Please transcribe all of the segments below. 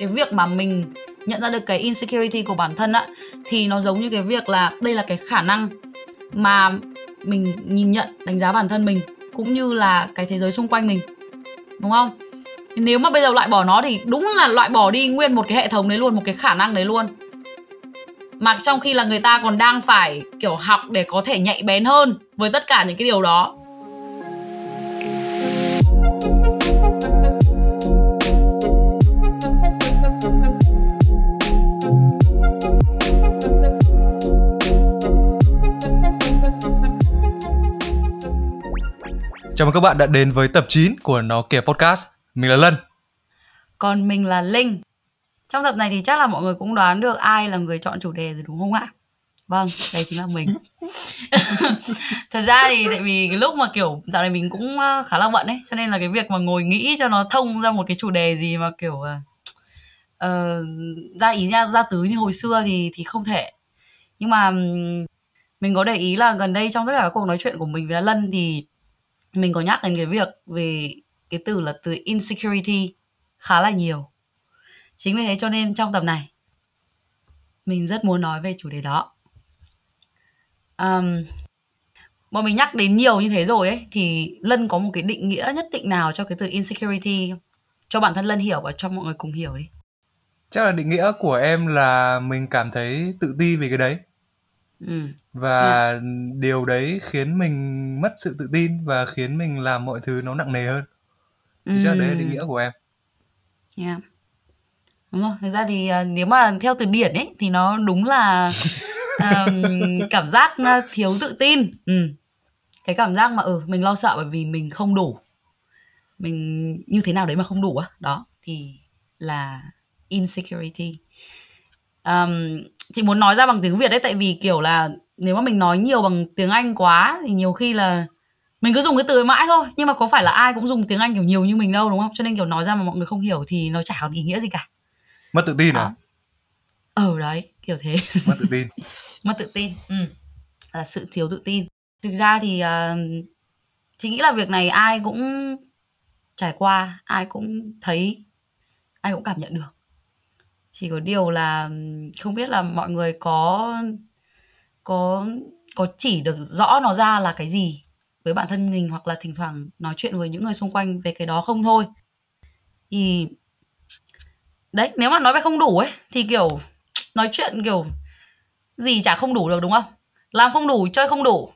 cái việc mà mình nhận ra được cái insecurity của bản thân á, thì nó giống như cái việc là đây là cái khả năng mà mình nhìn nhận, đánh giá bản thân mình, cũng như là cái thế giới xung quanh mình, đúng không? Nếu mà bây giờ loại bỏ nó thì đúng là loại bỏ đi nguyên một cái hệ thống đấy luôn, một cái khả năng đấy luôn. Mà trong khi là người ta còn đang phải, kiểu, học để có thể nhạy bén hơn với tất cả những cái điều đó. Chào mừng các bạn đã đến với tập 9 của Nó Kìa Podcast. Mình là Lân. Còn mình là Linh. Trong tập này thì chắc là mọi người cũng đoán được ai là người chọn chủ đề rồi đúng không ạ? Vâng, đây chính là mình. Thật ra thì tại vì cái lúc mà kiểu dạo này mình cũng ờ, khá là bận ấy, cho nên là cái việc mà ngồi nghĩ cho nó thông ra một cái chủ đề gì mà kiểu uh, ra ý ra ra tứ như hồi xưa thì thì không thể. Nhưng mà mình có để ý là gần đây trong tất cả các cuộc nói chuyện của mình với Lân thì mình có nhắc đến cái việc về cái từ là từ insecurity khá là nhiều. Chính vì thế cho nên trong tập này mình rất muốn nói về chủ đề đó. Um, bọn mình nhắc đến nhiều như thế rồi ấy thì lân có một cái định nghĩa nhất định nào cho cái từ insecurity cho bản thân lân hiểu và cho mọi người cùng hiểu đi. Chắc là định nghĩa của em là mình cảm thấy tự ti về cái đấy ừ. và yeah. điều đấy khiến mình mất sự tự tin và khiến mình làm mọi thứ nó nặng nề hơn ừ. chắc đấy là định nghĩa của em yeah. đúng rồi thực ra thì uh, nếu mà theo từ điển ấy thì nó đúng là um, cảm giác thiếu tự tin ừ. cái cảm giác mà ừ mình lo sợ bởi vì mình không đủ mình như thế nào đấy mà không đủ á đó thì là insecurity um, chị muốn nói ra bằng tiếng việt đấy tại vì kiểu là nếu mà mình nói nhiều bằng tiếng anh quá thì nhiều khi là mình cứ dùng cái từ mãi thôi. Nhưng mà có phải là ai cũng dùng tiếng anh kiểu nhiều như mình đâu đúng không? Cho nên kiểu nói ra mà mọi người không hiểu thì nó chả có ý nghĩa gì cả. Mất tự tin à? Ờ. Đấy kiểu thế. Mất tự tin. Mất tự tin ừ. Là sự thiếu tự tin. Thực ra thì uh, chị nghĩ là việc này ai cũng trải qua ai cũng thấy ai cũng cảm nhận được chỉ có điều là không biết là mọi người có có có chỉ được rõ nó ra là cái gì với bản thân mình hoặc là thỉnh thoảng nói chuyện với những người xung quanh về cái đó không thôi. Thì, đấy, nếu mà nói về không đủ ấy, thì kiểu, nói chuyện kiểu gì chả không đủ được, đúng không? Làm không đủ, chơi không đủ.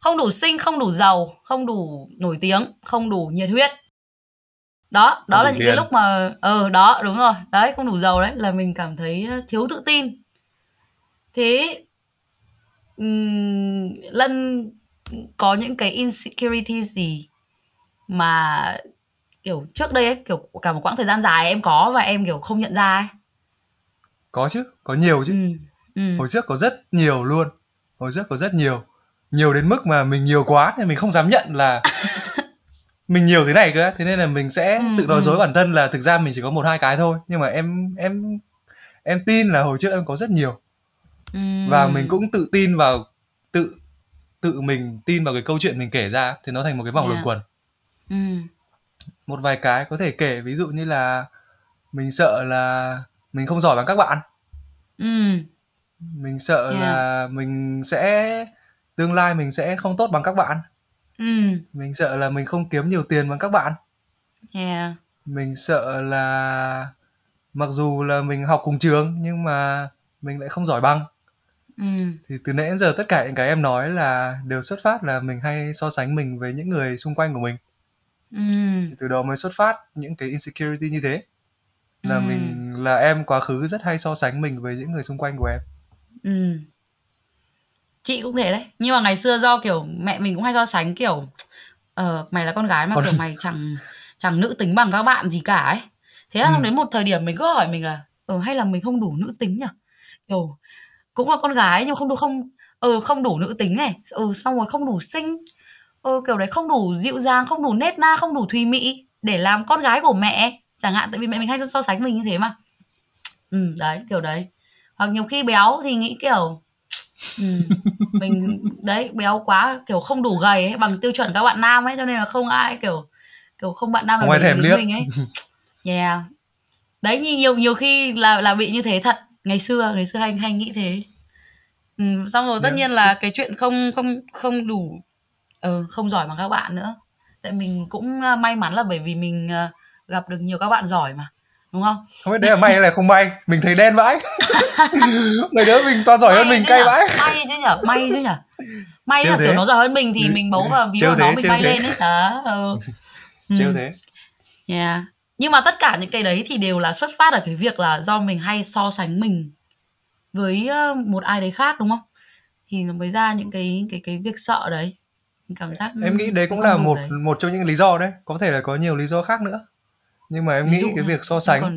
Không đủ xinh, không đủ giàu, không đủ nổi tiếng, không đủ nhiệt huyết đó đó là những cái lúc mà ờ đó đúng rồi. Đấy không đủ giàu đấy là mình cảm thấy thiếu tự tin. Thế um, lân có những cái insecurity gì mà kiểu trước đây ấy kiểu cả một quãng thời gian dài em có và em kiểu không nhận ra ấy? Có chứ có nhiều chứ. Ừ. Ừ. hồi trước có rất nhiều luôn. Hồi trước có rất nhiều. Nhiều đến mức mà mình nhiều quá nên mình không dám nhận là mình nhiều thế này cơ thế nên là mình sẽ ừ, tự nói ừ. dối bản thân là thực ra mình chỉ có một hai cái thôi nhưng mà em em em tin là hồi trước em có rất nhiều ừ. và mình cũng tự tin vào tự tự mình tin vào cái câu chuyện mình kể ra thì nó thành một cái vòng yeah. luẩn quẩn ừ. một vài cái có thể kể ví dụ như là mình sợ là mình không giỏi bằng các bạn ừ. mình sợ yeah. là mình sẽ tương lai mình sẽ không tốt bằng các bạn ừ. mình sợ là mình không kiếm nhiều tiền bằng các bạn yeah. mình sợ là mặc dù là mình học cùng trường nhưng mà mình lại không giỏi bằng ừ. thì từ nãy đến giờ tất cả những cái em nói là đều xuất phát là mình hay so sánh mình với những người xung quanh của mình ừ. từ đó mới xuất phát những cái insecurity như thế là ừ. mình là em quá khứ rất hay so sánh mình với những người xung quanh của em ừ chị cũng thế đấy. Nhưng mà ngày xưa do kiểu mẹ mình cũng hay so sánh kiểu ờ mày là con gái mà kiểu mày chẳng chẳng nữ tính bằng các bạn gì cả ấy. Thế là ừ. đến một thời điểm mình cứ hỏi mình là ờ hay là mình không đủ nữ tính nhỉ? Kiểu cũng là con gái nhưng không đủ không ờ không đủ nữ tính này. Ừ xong rồi không đủ xinh. Ừ kiểu đấy không đủ dịu dàng không đủ nét na không đủ thùy mị để làm con gái của mẹ. Chẳng hạn tại vì mẹ mình hay so sánh mình như thế mà. Ừ đấy kiểu đấy. Hoặc nhiều khi béo thì nghĩ kiểu ừ. mình đấy béo quá kiểu không đủ gầy ấy, bằng tiêu chuẩn các bạn nam ấy cho nên là không ai kiểu kiểu không bạn nam nào không ai thèm liếc mình ấy yeah đấy nhiều nhiều khi là là bị như thế thật ngày xưa ngày xưa hay hay nghĩ thế ừ, xong rồi tất yeah. Dạ. nhiên là cái chuyện không không không đủ ừ, không giỏi bằng các bạn nữa tại mình cũng ờ, may mắn là bởi vì mình ờ, gặp được nhiều các bạn giỏi mà đúng không? Không biết đấy là may hay là không may mình thấy đen vãi. Người đỡ mình toàn giỏi may hơn mình cay vãi. May chứ nhở? May chứ nhở? May là kiểu nó giỏi hơn mình thì mình bấu vào ví dụ nó mình bay thế. lên ấy. Đó ừ. trêu ừ. thế. Yeah. Nhưng mà tất cả những cái đấy thì đều là xuất phát ở cái việc là do mình hay so sánh mình với một ai đấy khác đúng không? Thì nó mới ra những cái cái cái việc sợ đấy. Cảm giác em nghĩ đấy cũng là một đấy. một trong những lý do đấy. Có thể là có nhiều lý do khác nữa nhưng mà em Ví nghĩ cái việc so sánh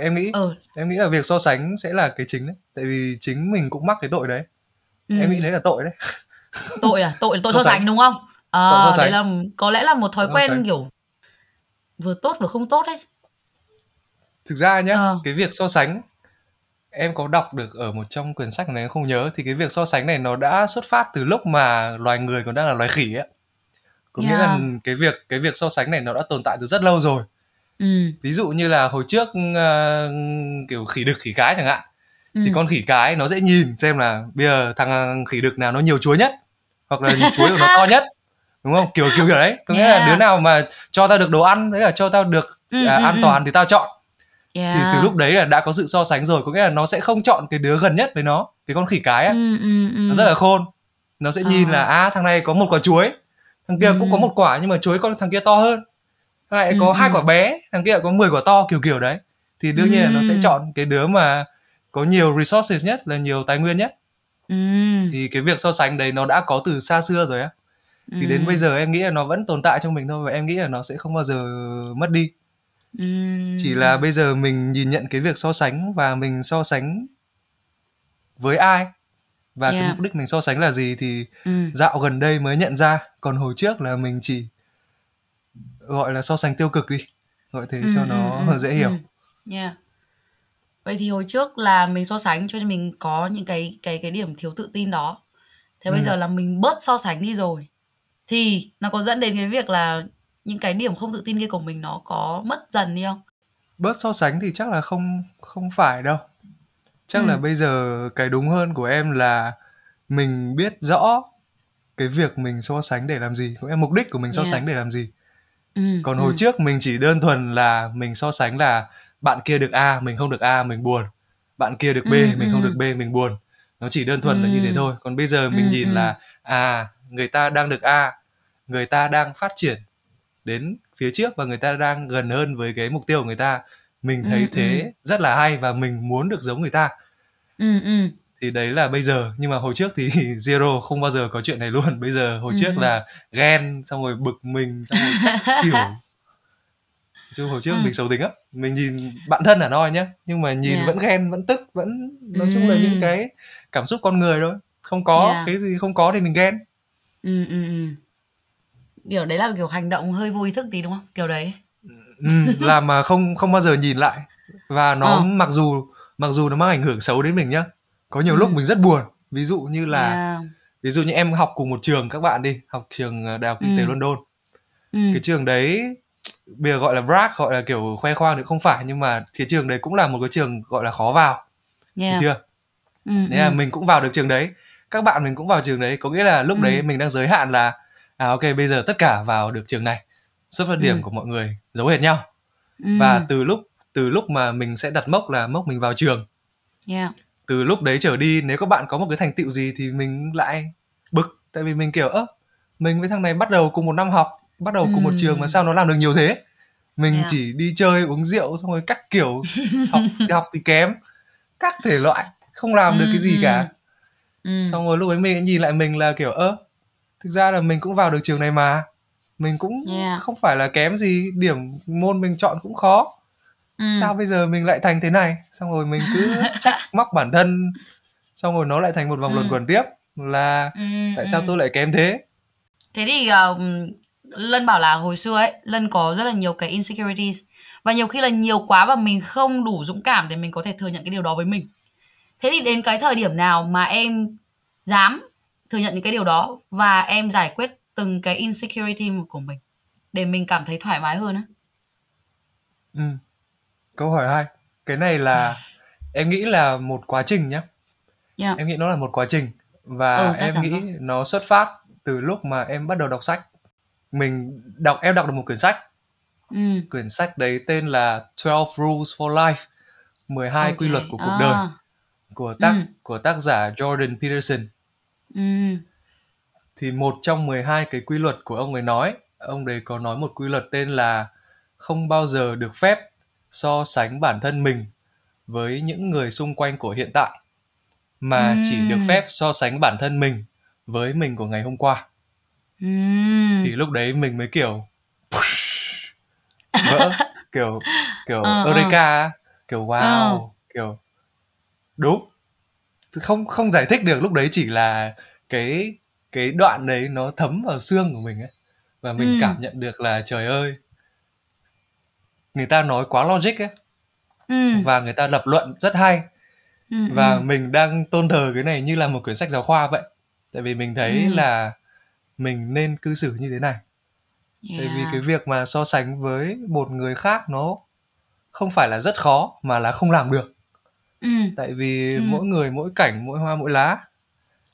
em nghĩ ừ. em nghĩ là việc so sánh sẽ là cái chính đấy tại vì chính mình cũng mắc cái tội đấy ừ. em nghĩ đấy là tội đấy tội à tội tội so, so sánh. sánh đúng không à, tội so sánh. đấy là có lẽ là một thói so quen sánh. kiểu vừa tốt vừa không tốt đấy thực ra nhá à. cái việc so sánh em có đọc được ở một trong quyển sách này em không nhớ thì cái việc so sánh này nó đã xuất phát từ lúc mà loài người còn đang là loài khỉ ấy có yeah. nghĩa là cái việc cái việc so sánh này nó đã tồn tại từ rất lâu rồi ừ. ví dụ như là hồi trước uh, kiểu khỉ đực khỉ cái chẳng hạn ừ. thì con khỉ cái nó sẽ nhìn xem là bây giờ thằng khỉ đực nào nó nhiều chuối nhất hoặc là chuối của nó to nhất đúng không kiểu kiểu kiểu đấy có nghĩa yeah. là đứa nào mà cho tao được đồ ăn đấy là cho tao được ừ, à, ừ, an ừ. toàn thì tao chọn yeah. thì từ lúc đấy là đã có sự so sánh rồi có nghĩa là nó sẽ không chọn cái đứa gần nhất với nó cái con khỉ cái ấy ừ, ừ, ừ. nó rất là khôn nó sẽ nhìn à. là à thằng này có một quả chuối thằng kia ừ. cũng có một quả nhưng mà chuối con thằng kia to hơn thằng này có ừ. hai quả bé thằng kia có 10 quả to kiểu kiểu đấy thì đương nhiên là nó sẽ chọn cái đứa mà có nhiều resources nhất là nhiều tài nguyên nhất ừ. thì cái việc so sánh đấy nó đã có từ xa xưa rồi á thì ừ. đến bây giờ em nghĩ là nó vẫn tồn tại trong mình thôi và em nghĩ là nó sẽ không bao giờ mất đi ừ. chỉ là bây giờ mình nhìn nhận cái việc so sánh và mình so sánh với ai và yeah. cái mục đích mình so sánh là gì thì ừ. dạo gần đây mới nhận ra còn hồi trước là mình chỉ gọi là so sánh tiêu cực đi gọi thế ừ, cho nó ừ, ừ, dễ hiểu ừ. yeah. vậy thì hồi trước là mình so sánh cho nên mình có những cái cái cái điểm thiếu tự tin đó thế bây ừ. giờ là mình bớt so sánh đi rồi thì nó có dẫn đến cái việc là những cái điểm không tự tin kia của mình nó có mất dần đi không bớt so sánh thì chắc là không không phải đâu chắc ừ. là bây giờ cái đúng hơn của em là mình biết rõ cái việc mình so sánh để làm gì có em mục đích của mình so yeah. sánh để làm gì ừ, còn hồi ừ. trước mình chỉ đơn thuần là mình so sánh là bạn kia được a mình không được a mình buồn bạn kia được b ừ, mình ừ. không được b mình buồn nó chỉ đơn thuần ừ. là như thế thôi còn bây giờ mình ừ, nhìn ừ. là à người ta đang được a người ta đang phát triển đến phía trước và người ta đang gần hơn với cái mục tiêu của người ta mình thấy ừ, thế ừ. rất là hay và mình muốn được giống người ta ừ, ừ. Thì đấy là bây giờ. Nhưng mà hồi trước thì zero không bao giờ có chuyện này luôn. Bây giờ hồi ừ. trước là ghen xong rồi bực mình xong rồi kiểu chứ hồi trước ừ. mình xấu tính á mình nhìn bạn thân là nói nhá. Nhưng mà nhìn yeah. vẫn ghen vẫn tức vẫn nói chung là những cái cảm xúc con người thôi. Không có yeah. cái gì không có thì mình ghen. Ừ, ừ, ừ. Kiểu đấy là kiểu hành động hơi vô ý thức tí đúng không? Kiểu đấy. Ừ, làm mà không không bao giờ nhìn lại. Và nó ờ. mặc dù mặc dù nó mang ảnh hưởng xấu đến mình nhá có nhiều ừ. lúc mình rất buồn ví dụ như là yeah. ví dụ như em học cùng một trường các bạn đi học trường ờ, đại học kinh tế ừ. London ừ. cái trường đấy bây giờ gọi là brag gọi là kiểu khoe khoang thì không phải nhưng mà cái trường đấy cũng là một cái trường gọi là khó vào yeah. chưa ừ, nên ừ. là mình cũng vào được trường đấy các bạn mình cũng vào trường đấy có nghĩa là lúc ừ. đấy mình đang giới hạn là à ok bây giờ tất cả vào được trường này xuất phát điểm ừ. của mọi người giống hệt nhau ừ. và từ lúc từ lúc mà mình sẽ đặt mốc là mốc mình vào trường yeah. Từ lúc đấy trở đi nếu các bạn có một cái thành tựu gì thì mình lại bực. Tại vì mình kiểu ơ mình với thằng này bắt đầu cùng một năm học bắt đầu cùng một trường mà sao nó làm được nhiều thế? Mình yeah. chỉ đi chơi uống rượu xong rồi các kiểu học thì học thì kém. Các thể loại không làm được cái gì cả. ừ. xong rồi lúc ấy mình nhìn lại mình là kiểu ơ thực ra là mình cũng vào được trường này mà. Mình cũng yeah. không phải là kém gì điểm môn mình chọn cũng khó ừ. sao bây giờ mình lại thành thế này? Xong rồi mình cứ trách móc bản thân. Xong rồi nó lại thành một vòng ừ. luẩn quẩn tiếp là ừ, tại sao ừ. tôi lại kém thế? Thế thì uh, lân bảo là hồi xưa ấy lân có rất là nhiều cái insecurities. Và nhiều khi là nhiều quá và mình không đủ dũng cảm để mình có thể thừa nhận cái điều đó với mình. Thế thì đến cái thời điểm nào mà em dám thừa nhận những cái điều đó và em giải quyết từng cái insecurity của mình để mình cảm thấy thoải mái hơn á? Ừ câu hỏi hay cái này là em nghĩ là một quá trình nhá yeah. em nghĩ nó là một quá trình và Ừ, em nghĩ rồi. nó xuất phát từ lúc mà em bắt đầu đọc sách mình đọc em đọc được một quyển sách ừ. quyển sách đấy tên là 12 Rules for Life 12 quy Ok. luật của cuộc À. đời của tác Ừ. của tác giả Jordan Peterson ừ. thì một trong 12 cái quy luật của ông ấy nói ông đấy có nói một quy luật tên là không bao giờ được phép so sánh bản thân mình với những người xung quanh của hiện tại mà chỉ được phép so sánh bản thân mình với mình của ngày hôm qua Ừ. thì lúc đấy mình mới kiểu vỡ kiểu kiểu ờ. eureka á, kiểu wow Ờ. kiểu đúng không không giải thích được lúc đấy chỉ là cái cái đoạn đấy nó thấm vào xương của mình ấy và mình Ừ. cảm nhận được là trời ơi người ta nói quá logic ấy Ừ. và người ta lập luận rất hay Ừ. và ừ. mình đang tôn thờ cái này như là một quyển sách giáo khoa vậy tại vì mình thấy Ừ. là mình nên cư xử như thế này tại vì Yeah. cái việc mà so sánh với một người khác nó không phải là rất khó mà là không làm được Ừ. tại vì Ừ. mỗi người mỗi cảnh mỗi hoa mỗi lá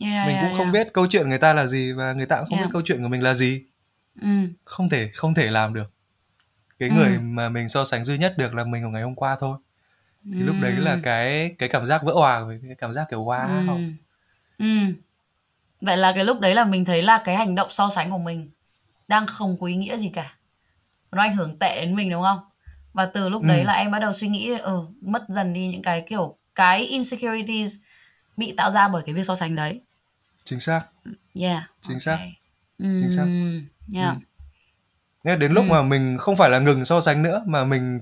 Yeah, mình yeah, cũng không yeah. biết câu chuyện người ta là gì và người ta cũng không Yeah. biết câu chuyện của mình là gì Ừ. không thể không thể làm được cái Ừ. người mà mình so sánh duy nhất được là mình của ngày hôm qua thôi thì lúc đấy là Ừ. cái cái cảm giác vỡ hòa với cái cảm giác kiểu wow Ừ. Ừ. Vậy là cái lúc đấy là mình thấy là cái hành động so sánh của mình đang không có ý nghĩa gì cả. Nó ảnh hưởng tệ đến mình đúng không? Và từ lúc Ừ. đấy là em bắt đầu suy nghĩ ừ, mất dần đi những cái kiểu cái insecurities bị tạo ra bởi cái việc so sánh đấy. chính xác Yeah. Chính xác. ok. Chính xác. Yeah. Ừ. Nghe đến lúc Ừ. mà mình không phải là ngừng so sánh nữa mà mình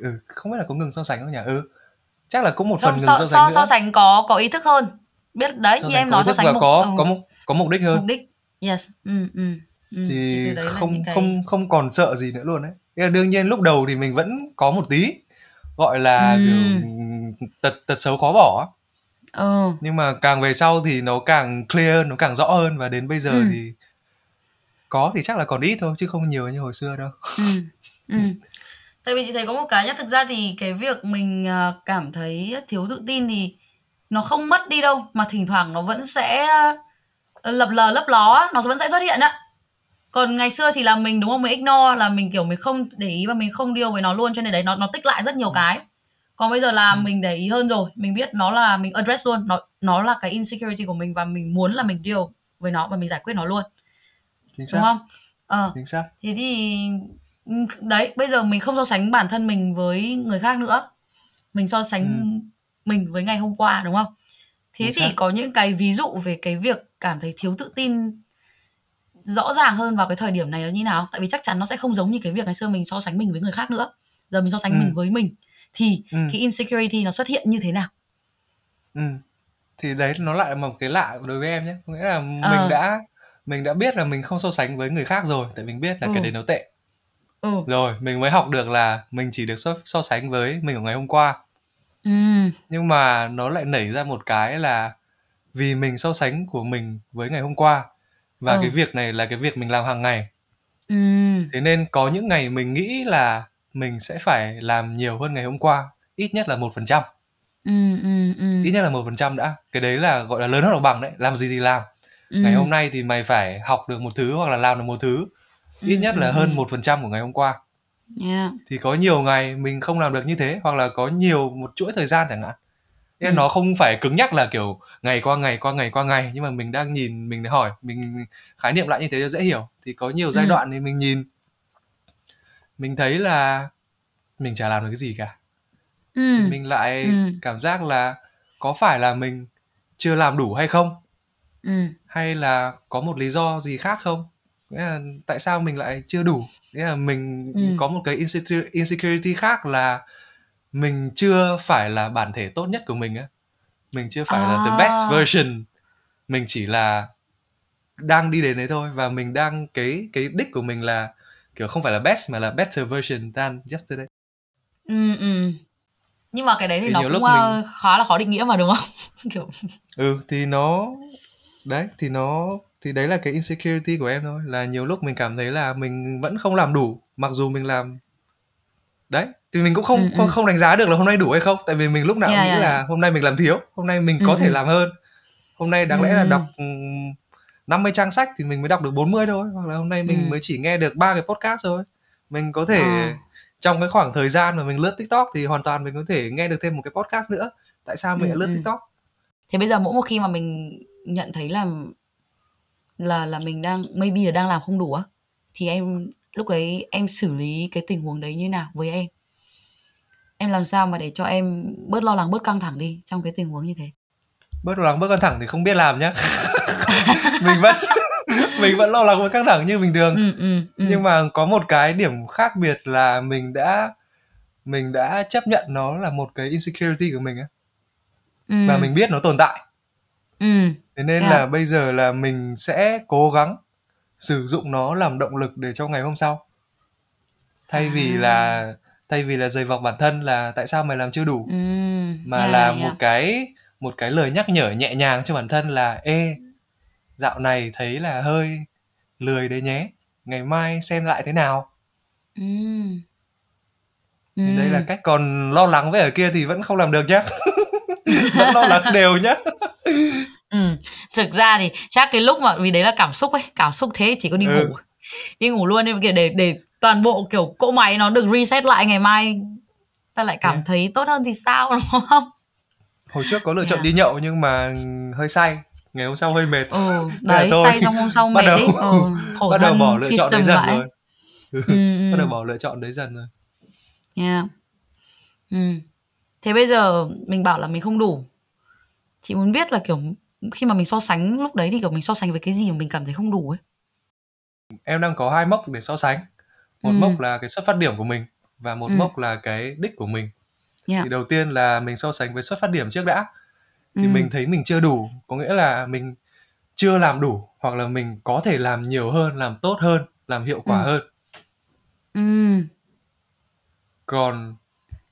ừ, không biết là có ngừng so sánh không nhỉ ừ chắc là có một phần Không, ngừng so, so, so, sánh nữa so sánh có có ý thức hơn. Biết đấy, so như em nói so sánh mục, có ừ, có mục có mục đích hơn mục đích. Yes. Ừ, ừ, ừ. thì không cái- không không còn sợ gì nữa luôn đấy là đương nhiên lúc đầu thì mình vẫn có một tí gọi là Ừ. kiểu tật tật xấu khó bỏ. Ừ. nhưng mà càng về sau thì nó càng clear hơn nó càng rõ hơn và đến bây giờ Ừ. thì có thì chắc là còn ít thôi chứ không nhiều như hồi xưa đâu. Ừ ừ. Tại vì chị thấy có một cái nhá thực ra thì cái việc mình à, cảm thấy thiếu tự tin thì nó không mất đi đâu mà thỉnh thoảng nó vẫn sẽ ờ, lập lờ lấp ló nó vẫn sẽ xuất hiện á. Còn ngày xưa thì là mình đúng không? Mình ignore là mình kiểu mình không để ý và mình không deal với nó luôn cho nên đấy nó nó tích lại rất nhiều cái. Còn bây giờ là Ừ. mình để ý hơn rồi mình biết nó là mình address luôn nó nó là cái insecurity của mình và mình muốn là mình deal với nó và mình giải quyết nó luôn chính đúng xác không ờ chính xác thế thì đấy bây giờ mình không so sánh bản thân mình với người khác nữa mình so sánh Ừ. mình với ngày hôm qua đúng không thế Chính thì xác. có những cái ví dụ về cái việc cảm thấy thiếu tự tin rõ ràng hơn vào cái thời điểm này là như nào tại vì chắc chắn nó sẽ không giống như cái việc ngày xưa mình so sánh mình với người khác nữa giờ mình so sánh Ừ. mình với mình thì Ừ. cái insecurity nó xuất hiện như thế nào Ừ. Thì đấy nó lại là một cái lạ đối với em nhé. Có nghĩa là Ờ. mình đã mình đã biết là mình không so sánh với người khác rồi, tại mình biết là Ừ. cái đấy nó tệ. ừ Rồi, mình mới học được là mình chỉ được so, so sánh với mình của ngày hôm qua. ừ Nhưng mà nó lại nảy ra một cái là vì mình so sánh của mình với ngày hôm qua và Ừ. cái việc này là cái việc mình làm hàng ngày. ừ Thế nên có những ngày mình nghĩ là mình sẽ phải làm nhiều hơn ngày hôm qua, ít nhất là một phần trăm. ừ ừ ừ ít nhất là một phần trăm đã cái đấy là gọi là lớn hơn học bằng đấy làm gì thì làm ừ. ngày hôm nay thì mày phải học được một thứ hoặc là làm được một thứ ít Ừ, nhất ừ, là hơn ừ. một phần trăm của ngày hôm qua yeah. thì có nhiều ngày mình không làm được như thế hoặc là có nhiều một chuỗi thời gian chẳng hạn nên Ừ. nó không phải cứng nhắc là kiểu ngày qua ngày qua ngày qua ngày nhưng mà mình đang nhìn mình hỏi mình khái niệm lại như thế cho dễ hiểu thì có nhiều giai Ừ. đoạn thì mình nhìn mình thấy là mình chả làm được cái gì cả ừ. mình lại Ừ. cảm giác là có phải là mình chưa làm đủ hay không ừ. Hay là có một lý do gì khác không? Nghĩa là tại sao mình lại chưa đủ? Nghĩa là mình Ừ. có một cái insecurity, insecurity khác là mình chưa phải là bản thể tốt nhất của mình á. Mình chưa phải là the À. best version. Mình chỉ là đang đi đến đấy thôi và mình đang cái cái đích của mình là kiểu không phải là best mà là better version than yesterday. Ừ ừ. Nhưng mà cái đấy thì, Thì nó nhiều cũng lúc ờ, mình- khá là khó định nghĩa mà đúng không? Kiểu ừ thì nó đấy thì nó thì đấy là cái insecurity của em thôi. Là nhiều lúc mình cảm thấy là mình vẫn không làm đủ mặc dù mình làm. Đấy thì mình cũng không ừ, không, ừ. không đánh giá được là hôm nay đủ hay không. Tại vì mình lúc nào yeah, cũng nghĩ yeah. là hôm nay mình làm thiếu hôm nay mình có ừ, thể ừ. làm hơn. Hôm nay đáng lẽ là đọc 50 trang sách thì mình mới đọc được 40 thôi hoặc là hôm nay mình mới chỉ nghe được ba cái podcast thôi. Mình có thể à. trong cái khoảng thời gian mà mình lướt tiktok thì hoàn toàn mình có thể nghe được thêm một cái podcast nữa. Tại sao mình ừ, lại lướt tiktok? Thế bây giờ mỗi một khi mà mình nhận thấy là là là mình đang maybe là đang làm không đủ á thì em lúc đấy em xử lý cái tình huống đấy như nào với em em làm sao mà để cho em bớt lo lắng bớt căng thẳng đi trong cái tình huống như thế bớt lo lắng bớt căng thẳng thì không biết làm nhá mình vẫn mình vẫn lo lắng và căng thẳng như bình thường ừ, ừ, ừ. nhưng mà có một cái điểm khác biệt là mình đã mình đã chấp nhận nó là một cái insecurity của mình á ừ. và mình biết nó tồn tại ừ. Thế nên yeah. là bây giờ là mình sẽ cố gắng sử dụng nó làm động lực để cho ngày hôm sau thay à. vì là thay vì là dày vọc bản thân là tại sao mày làm chưa đủ ừ. mà yeah, là yeah. một cái một cái lời nhắc nhở nhẹ nhàng cho bản thân là ê dạo này thấy là hơi lười đấy nhé ngày mai xem lại thế nào ừ. Ừ. đây là cách còn lo lắng với ở kia thì vẫn không làm được nhá vẫn lo lắng đều nhá ừ. thực ra thì chắc cái lúc mà vì đấy là cảm xúc ấy cảm xúc thế chỉ có đi ừ. ngủ đi ngủ luôn nên kiểu để để toàn bộ kiểu cỗ máy nó được reset lại ngày mai ta lại cảm yeah. thấy tốt hơn thì sao đúng không hồi trước có lựa chọn yeah. đi nhậu nhưng mà hơi say ngày hôm sau hơi mệt ừ, đấy tôi say xong hôm sau mệt đầu, ấy ừ, bắt đầu bỏ lựa chọn đấy dần rồi ừ, ừ. bắt đầu bỏ lựa chọn đấy dần rồi yeah. ừ. thế bây giờ mình bảo là mình không đủ chị muốn biết là kiểu khi mà mình so sánh lúc đấy thì kiểu mình so sánh với cái gì mà mình cảm thấy không đủ ấy em đang có hai mốc để so sánh một ừ. mốc là cái xuất phát điểm của mình và một ừ. mốc là cái đích của mình yeah. thì đầu tiên là mình so sánh với xuất phát điểm trước đã thì ừ. mình thấy mình chưa đủ có nghĩa là mình chưa làm đủ hoặc là mình có thể làm nhiều hơn làm tốt hơn làm hiệu quả ừ. hơn ừ. còn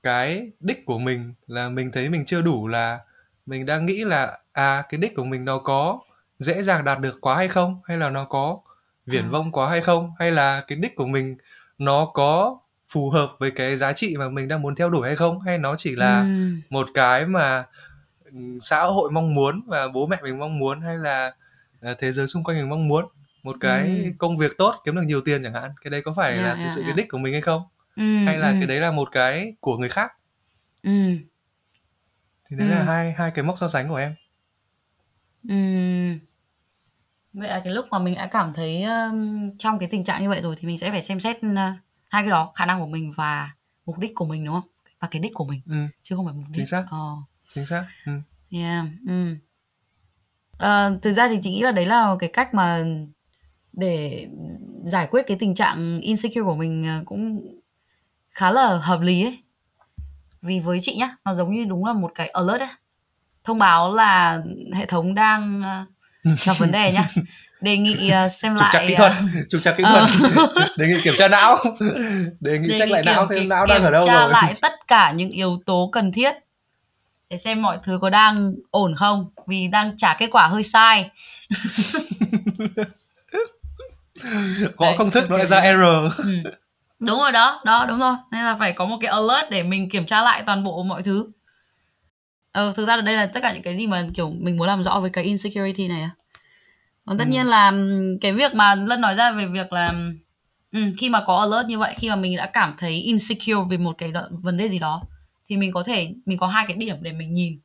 cái đích của mình là mình thấy mình chưa đủ là mình đang nghĩ là à cái đích của mình nó có dễ dàng đạt được quá hay không hay là nó có viển à. vông quá hay không hay là cái đích của mình nó có phù hợp với cái giá trị mà mình đang muốn theo đuổi hay không hay nó chỉ là ừ. một cái mà xã hội mong muốn và bố mẹ mình mong muốn hay là à, thế giới xung quanh mình mong muốn một cái ừ. công việc tốt kiếm được nhiều tiền chẳng hạn cái đấy có phải yeah, là thực yeah, sự yeah. cái đích của mình hay không ừ, hay là ừ. cái đấy là một cái của người khác ừ. Thì đấy ừ. là hai hai cái mốc so sánh của em ừ. vậy là cái lúc mà mình đã cảm thấy um, trong cái tình trạng như vậy rồi thì mình sẽ phải xem xét uh, hai cái đó khả năng của mình và mục đích của mình đúng không và cái đích của mình ừ. chứ không phải mục đích chính xác ờ chính xác ừ. yeah ừ. à, thực ra thì chị nghĩ là đấy là cái cách mà để giải quyết cái tình trạng insecure của mình ờ, cũng khá là hợp lý ấy vì với chị nhá nó giống như đúng là một cái alert ấy. Thông báo là hệ thống đang ờ, gặp vấn đề nhá. Đề nghị uh, xem trục lại kỹ thuật trục trặc kỹ thuật. Đề nghị kiểm tra não. Đề nghị đề check nghị lại não xem não đang ở đâu rồi. kiểm tra lại tất cả những yếu tố cần thiết để xem mọi thứ có đang ổn không vì đang trả kết quả hơi sai. Gõ công thức nó lại ra error. Ừ. đúng rồi đó đó đúng rồi. Nên là phải có một cái alert để mình kiểm tra lại toàn bộ mọi thứ. Ờ thực ra là đây là tất cả những cái gì mà kiểu mình muốn làm rõ với cái insecurity này à. Còn tất ừ. nhiên là cái việc mà lân nói ra về việc là ừ, khi mà có alert như vậy khi mà mình đã cảm thấy insecure về một cái vấn đề gì đó thì mình có thể mình có hai cái điểm để mình nhìn.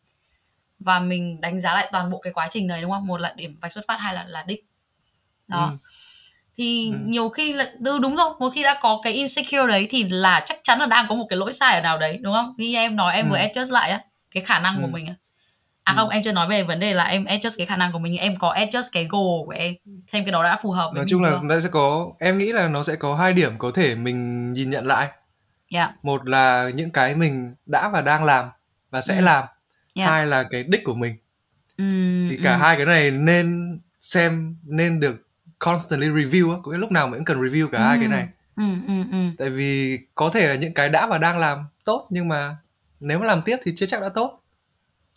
Và mình đánh giá lại toàn bộ cái quá trình này đúng không? Một là điểm vạch xuất phát hai là là đích. Đó. Ừ. thì ừ. nhiều khi là ừ, đúng rồi một khi đã có cái insecure đấy thì là chắc chắn là đang có một cái lỗi sai ở nào đấy đúng không như em nói em ừ. vừa adjust lại á cái khả năng ừ. của mình á à ừ. không em chưa nói về vấn đề là em adjust cái khả năng của mình em có adjust cái goal của em xem cái đó đã phù hợp với nói chung là nó sẽ có em nghĩ là nó sẽ có hai điểm có thể mình nhìn nhận lại yeah. một là những cái mình đã và đang làm và sẽ ừ. làm yeah. hai là cái đích của mình ừ, thì cả ừ. hai cái này nên xem nên được constantly review á có lúc nào mình cũng cần review cả ừ. hai cái này ừ, ừ, ừ. tại vì có thể là những cái đã và đang làm tốt nhưng mà nếu mà làm tiếp thì chưa chắc đã tốt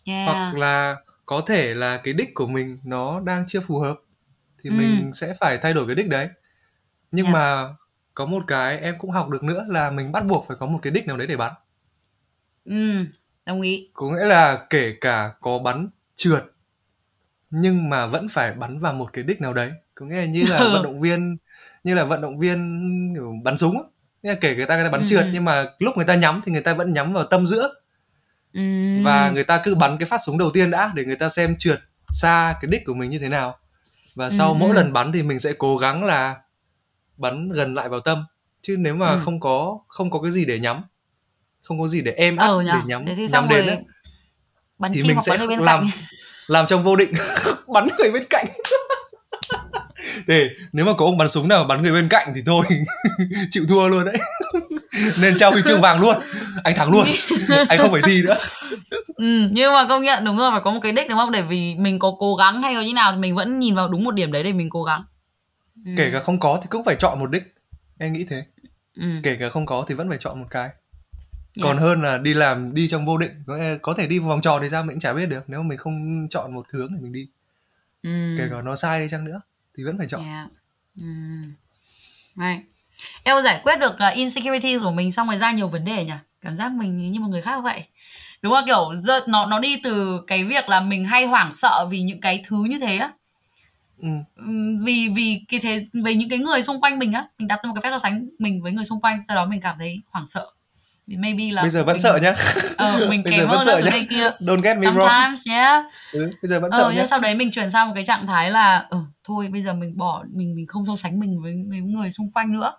yeah. hoặc là có thể là cái đích của mình nó đang chưa phù hợp thì ừ. mình sẽ phải thay đổi cái đích đấy nhưng yeah. mà có một cái em cũng học được nữa là mình bắt buộc phải có một cái đích nào đấy để bắn ừ đồng ý có nghĩa là kể cả có bắn trượt nhưng mà vẫn phải bắn vào một cái đích nào đấy có nghĩa là như là vận động viên như là vận động viên kiểu bắn súng nghĩa là kể người ta người ta bắn ừ. trượt nhưng mà lúc người ta nhắm thì người ta vẫn nhắm vào tâm giữa ừ. và người ta cứ bắn cái phát súng đầu tiên đã để người ta xem trượt xa cái đích của mình như thế nào và sau ừ. mỗi lần bắn thì mình sẽ cố gắng là bắn gần lại vào tâm chứ nếu mà ừ. không có không có cái gì để nhắm không có gì để em áp ừ, để nhắm thì nhắm đến ấy, bắn thì mình sẽ bên làm cạnh. Làm trong vô định. Bắn người bên cạnh. Để nếu mà có ông bắn súng nào bắn người bên cạnh thì thôi chịu thua luôn đấy. Nên trao huy chương vàng luôn. Anh thắng luôn. Anh không phải thi nữa. Ừ, nhưng mà công nhận đúng rồi phải có một cái đích đúng không? Để vì mình có cố gắng hay là như nào thì mình vẫn nhìn vào đúng một điểm đấy để mình cố gắng. Ừ. kể cả không có thì cũng phải chọn một đích. Em nghĩ thế. Ừ. kể cả không có thì vẫn phải chọn một cái Yeah. còn hơn là đi làm đi trong vô định có thể đi vòng tròn thì sao mình cũng chả biết được nếu mà mình không chọn một hướng để mình đi ừ. kể cả nó sai đi chăng nữa thì vẫn phải chọn yeah. ừ. right. em giải quyết được uh, insecurity của mình xong rồi ra nhiều vấn đề nhỉ cảm giác mình như một người khác vậy đúng không kiểu nó nó đi từ cái việc là mình hay hoảng sợ vì những cái thứ như thế á ừ. vì vì cái thế về những cái người xung quanh mình á mình đặt ra một cái phép so sánh mình với người xung quanh sau đó mình cảm thấy hoảng sợ maybe là bây giờ vẫn mình, sợ nhá. Ờ, mình kém hơn sợ nhá. kia. Don't get me wrong. Yeah. ừ, bây giờ vẫn ờ, sợ nhá. sau đấy mình chuyển sang một cái trạng thái là ờ, thôi bây giờ mình bỏ mình mình không so sánh mình với, với người xung quanh nữa.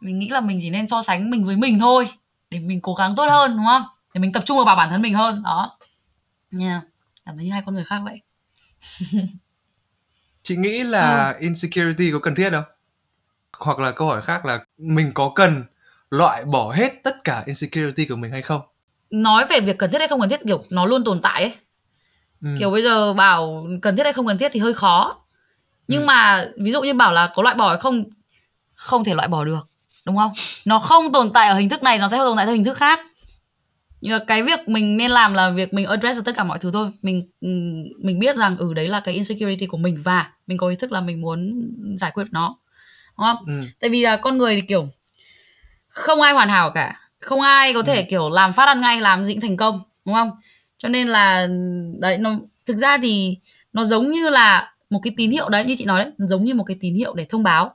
Mình nghĩ là mình chỉ nên so sánh mình với mình thôi để mình cố gắng tốt hơn đúng không? Để mình tập trung vào bản thân mình hơn đó. Nha yeah. cảm thấy như hai con người khác vậy. Chị nghĩ là ừ. insecurity có cần thiết không? Hoặc là câu hỏi khác là mình có cần loại bỏ hết tất cả insecurity của mình hay không? Nói về việc cần thiết hay không cần thiết kiểu nó luôn tồn tại ấy. Ừ. kiểu bây giờ bảo cần thiết hay không cần thiết thì hơi khó. Nhưng ừ. mà ví dụ như bảo là có loại bỏ hay không không thể loại bỏ được đúng không? Nó không tồn tại ở hình thức này nó sẽ tồn tại theo hình thức khác. Nhưng mà cái việc mình nên làm là việc mình address được tất cả mọi thứ thôi. Mình mình biết rằng ừ đấy là cái insecurity của mình và mình có ý thức là mình muốn giải quyết nó. Đúng không? Ừ. tại vì là con người thì kiểu không ai hoàn hảo cả không ai có thể ừ. kiểu làm phát ăn ngay làm gì thành công đúng không cho nên là đấy nó thực ra thì nó giống như là một cái tín hiệu đấy như chị nói đấy giống như một cái tín hiệu để thông báo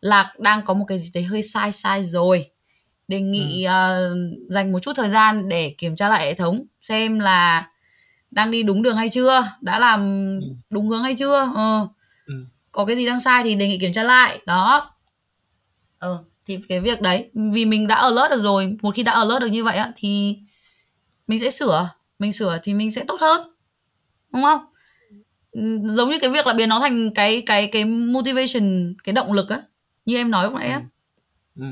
là đang có một cái gì đấy hơi sai sai rồi đề nghị ừ. uh, dành một chút thời gian để kiểm tra lại hệ thống xem là đang đi đúng đường hay chưa đã làm ừ. đúng hướng hay chưa ờ. ừ. có cái gì đang sai thì đề nghị kiểm tra lại đó ờ thì cái việc đấy vì mình đã alert được rồi một khi đã alert được như vậy á thì mình sẽ sửa mình sửa thì mình sẽ tốt hơn đúng không giống như cái việc là biến nó thành cái cái cái motivation cái động lực á như em nói lúc nãy á ừ. ừ.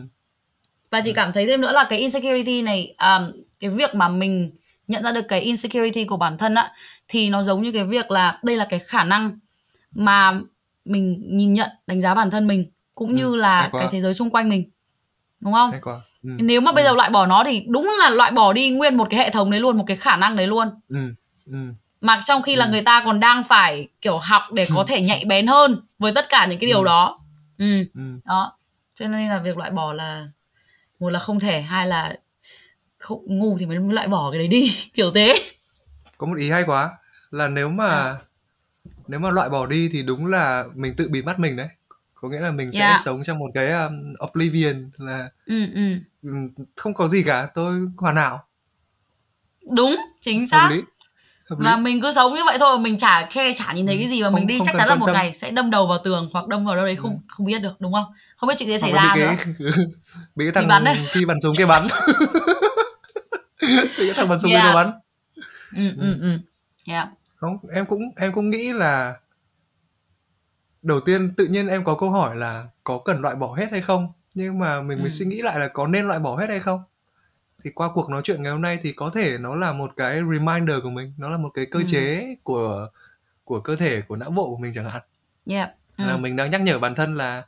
và chị ừ. cảm thấy thêm nữa là cái insecurity này um, cái việc mà mình nhận ra được cái insecurity của bản thân á thì nó giống như cái việc là đây là cái khả năng mà mình nhìn nhận đánh giá bản thân mình cũng ừ, như là cái thế giới xung quanh mình đúng không ừ, nếu mà ừ. bây giờ loại bỏ nó thì đúng là loại bỏ đi nguyên một cái hệ thống đấy luôn một cái khả năng đấy luôn ừ, ừ. mà trong khi ừ. là người ta còn đang phải kiểu học để có thể nhạy bén hơn với tất cả những cái điều ừ. đó ừ. ừ. đó cho nên là việc loại bỏ là một là không thể hai là không ngu thì mới loại bỏ cái đấy đi kiểu thế có một ý hay quá là nếu mà à. nếu mà loại bỏ đi thì đúng là mình tự bịt mắt mình đấy có nghĩa là mình sẽ yeah. sống trong một cái um, oblivion là ừ, ừ. không có gì cả tôi hoàn hảo đúng chính xác Hợp lý. Hợp lý. và mình cứ sống như vậy thôi mình chả khe chả nhìn thấy cái gì mà không, mình đi chắc chắn là một tâm. ngày sẽ đâm đầu vào tường hoặc đâm vào đâu đấy không ừ. không biết được đúng không không biết chuyện gì xảy ra nữa bị cái thằng bắn đấy. khi bắn súng kia bắn bị cái thằng bắn súng yeah. kia bắn ừ, ừ, ừ. Yeah. không em cũng em cũng nghĩ là đầu tiên tự nhiên em có câu hỏi là có cần loại bỏ hết hay không nhưng mà mình mới ừ. suy nghĩ lại là có nên loại bỏ hết hay không thì qua cuộc nói chuyện ngày hôm nay thì có thể nó là một cái reminder của mình nó là một cái cơ ừ. chế của của cơ thể của não bộ của mình chẳng hạn yeah. ừ. là mình đang nhắc nhở bản thân là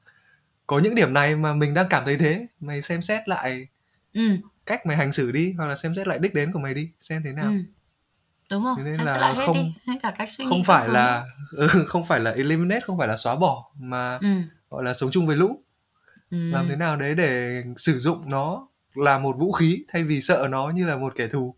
có những điểm này mà mình đang cảm thấy thế mày xem xét lại ừ. cách mày hành xử đi hoặc là xem xét lại đích đến của mày đi xem thế nào ừ đúng rồi nên là lại không đi. cả cách suy nghĩ không phải là ừ, không phải là eliminate không phải là xóa bỏ mà ừ. gọi là sống chung với lũ ừ. làm thế nào đấy để sử dụng nó là một vũ khí thay vì sợ nó như là một kẻ thù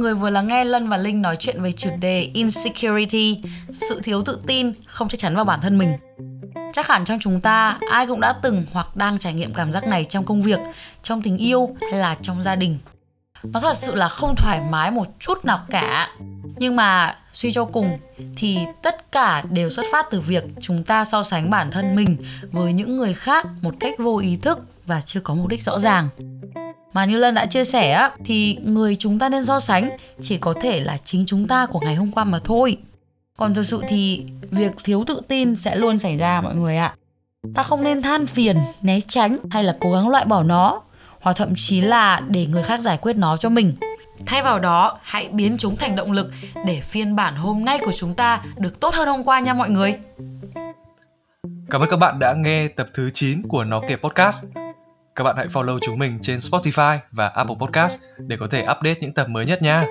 người vừa lắng nghe Lân và Linh nói chuyện về chủ đề insecurity, sự thiếu tự tin, không chắc chắn vào bản thân mình. Chắc hẳn trong chúng ta ai cũng đã từng hoặc đang trải nghiệm cảm giác này trong công việc, trong tình yêu hay là trong gia đình. Nó thật sự là không thoải mái một chút nào cả. Nhưng mà suy cho cùng thì tất cả đều xuất phát từ việc chúng ta so sánh bản thân mình với những người khác một cách vô ý thức và chưa có mục đích rõ ràng. Mà như Lân đã chia sẻ á, thì người chúng ta nên so sánh chỉ có thể là chính chúng ta của ngày hôm qua mà thôi. Còn thực sự thì việc thiếu tự tin sẽ luôn xảy ra mọi người ạ. Ta không nên than phiền, né tránh hay là cố gắng loại bỏ nó hoặc thậm chí là để người khác giải quyết nó cho mình. Thay vào đó, hãy biến chúng thành động lực để phiên bản hôm nay của chúng ta được tốt hơn hôm qua nha mọi người. Cảm ơn các bạn đã nghe tập thứ 9 của Nó kể podcast. Các bạn hãy follow chúng mình trên Spotify và Apple Podcast để có thể update những tập mới nhất nha.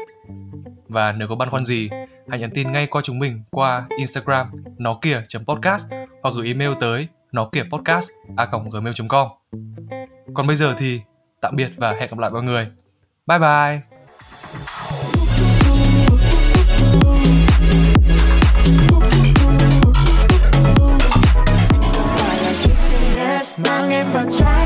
Và nếu có băn khoăn gì, hãy nhắn tin ngay qua chúng mình qua Instagram nó kia podcast hoặc gửi email tới nó kia podcast a gmail.com. Còn bây giờ thì tạm biệt và hẹn gặp lại mọi người. Bye bye! mang em vào trái